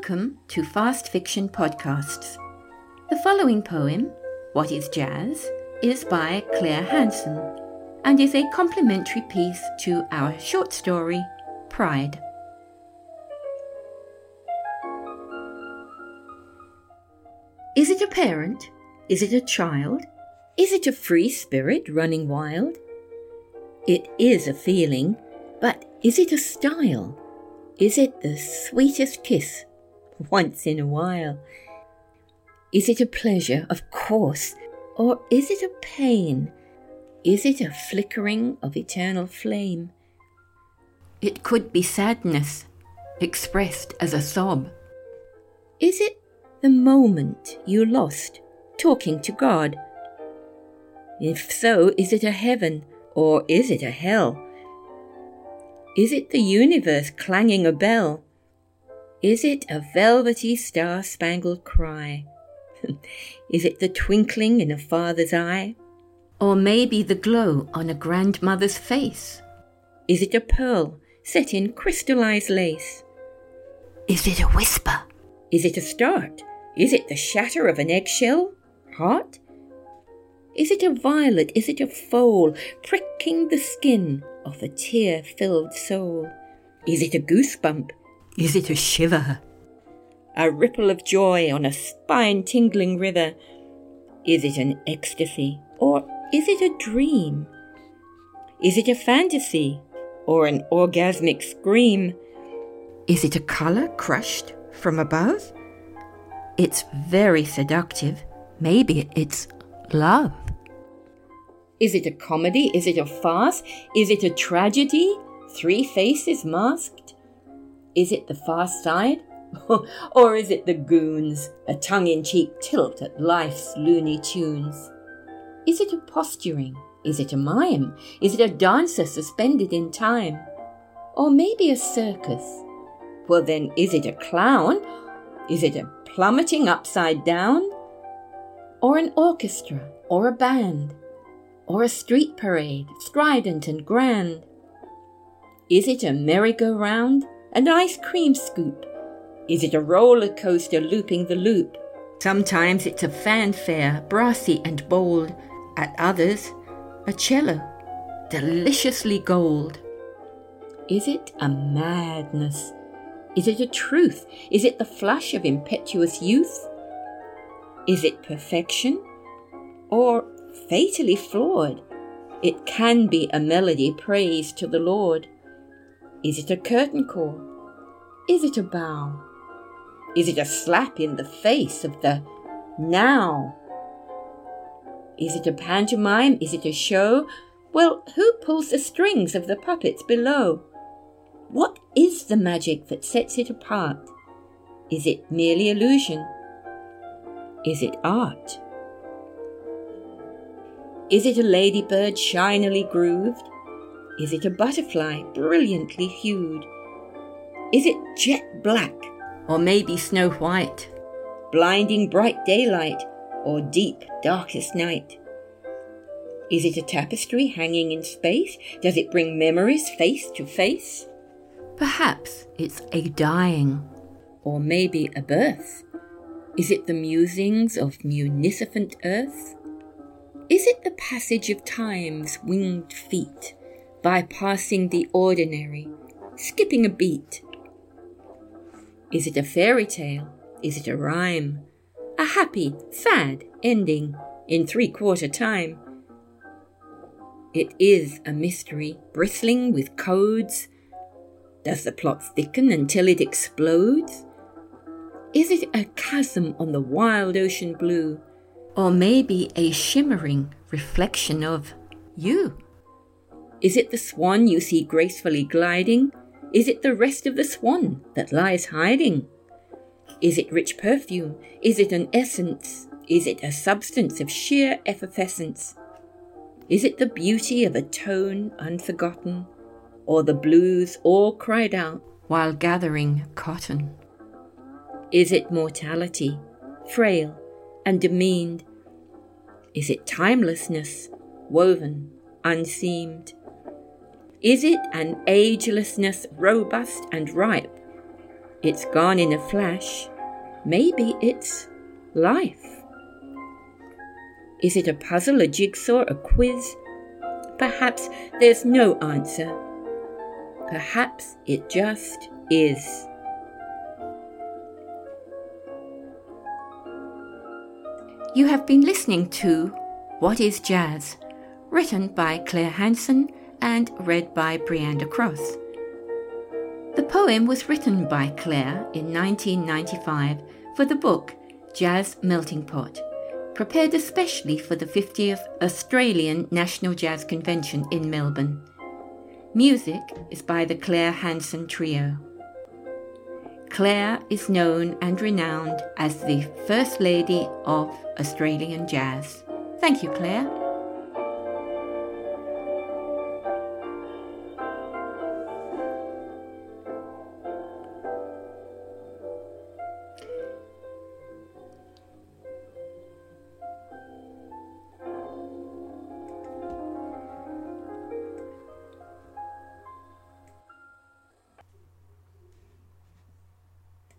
Welcome to Fast Fiction Podcasts. The following poem, What is Jazz, is by Claire Hanson and is a complementary piece to our short story, Pride. Is it a parent? Is it a child? Is it a free spirit running wild? It is a feeling, but is it a style? Is it the sweetest kiss once in a while? Is it a pleasure? Of course. Or is it a pain? Is it a flickering of eternal flame? It could be sadness, expressed as a sob. Is it the moment you lost talking to God? If so, is it a heaven or is it a hell? Is it the universe clanging a bell? Is it a velvety star spangled cry? Is it the twinkling in a father's eye? Or maybe the glow on a grandmother's face? Is it a pearl set in crystallized lace? Is it a whisper? Is it a start? Is it the shatter of an eggshell? Heart? Is it a violet? Is it a foal pricking the skin of a tear filled soul? Is it a goosebump? Is it a shiver? A ripple of joy on a spine tingling river? Is it an ecstasy or is it a dream? Is it a fantasy or an orgasmic scream? Is it a colour crushed from above? It's very seductive. Maybe it's love. Is it a comedy? Is it a farce? Is it a tragedy? Three faces masked? Is it the far side? or is it the goons, a tongue in cheek tilt at life's loony tunes? Is it a posturing? Is it a mime? Is it a dancer suspended in time? Or maybe a circus? Well, then, is it a clown? Is it a plummeting upside down? Or an orchestra? Or a band? Or a street parade, strident and grand? Is it a merry-go-round? An ice cream scoop? Is it a roller coaster looping the loop? Sometimes it's a fanfare, brassy and bold. At others, a cello, deliciously gold. Is it a madness? Is it a truth? Is it the flush of impetuous youth? Is it perfection? Or fatally flawed? It can be a melody praise to the Lord. Is it a curtain call? Is it a bow? Is it a slap in the face of the now? Is it a pantomime? Is it a show? Well, who pulls the strings of the puppets below? What is the magic that sets it apart? Is it merely illusion? Is it art? Is it a ladybird shinily grooved? Is it a butterfly brilliantly hued? Is it jet black or maybe snow white? Blinding bright daylight or deep darkest night? Is it a tapestry hanging in space? Does it bring memories face to face? Perhaps it's a dying or maybe a birth. Is it the musings of munificent earth? Is it the passage of time's winged feet? Bypassing the ordinary, skipping a beat. Is it a fairy tale? Is it a rhyme? A happy, sad ending in three quarter time? It is a mystery bristling with codes. Does the plot thicken until it explodes? Is it a chasm on the wild ocean blue? Or maybe a shimmering reflection of you? Is it the swan you see gracefully gliding? Is it the rest of the swan that lies hiding? Is it rich perfume? Is it an essence? Is it a substance of sheer effervescence? Is it the beauty of a tone unforgotten? Or the blues all cried out while gathering cotton? Is it mortality, frail and demeaned? Is it timelessness, woven, unseamed? Is it an agelessness robust and ripe? it's gone in a flash. Maybe it's life. Is it a puzzle, a jigsaw, a quiz? Perhaps there's no answer. Perhaps it just is. You have been listening to What is Jazz? written by Claire Hanson and read by Brianda Cross. The poem was written by Claire in 1995 for the book Jazz Melting Pot, prepared especially for the 50th Australian National Jazz Convention in Melbourne. Music is by the Claire Hanson Trio. Claire is known and renowned as the First Lady of Australian Jazz. Thank you, Claire.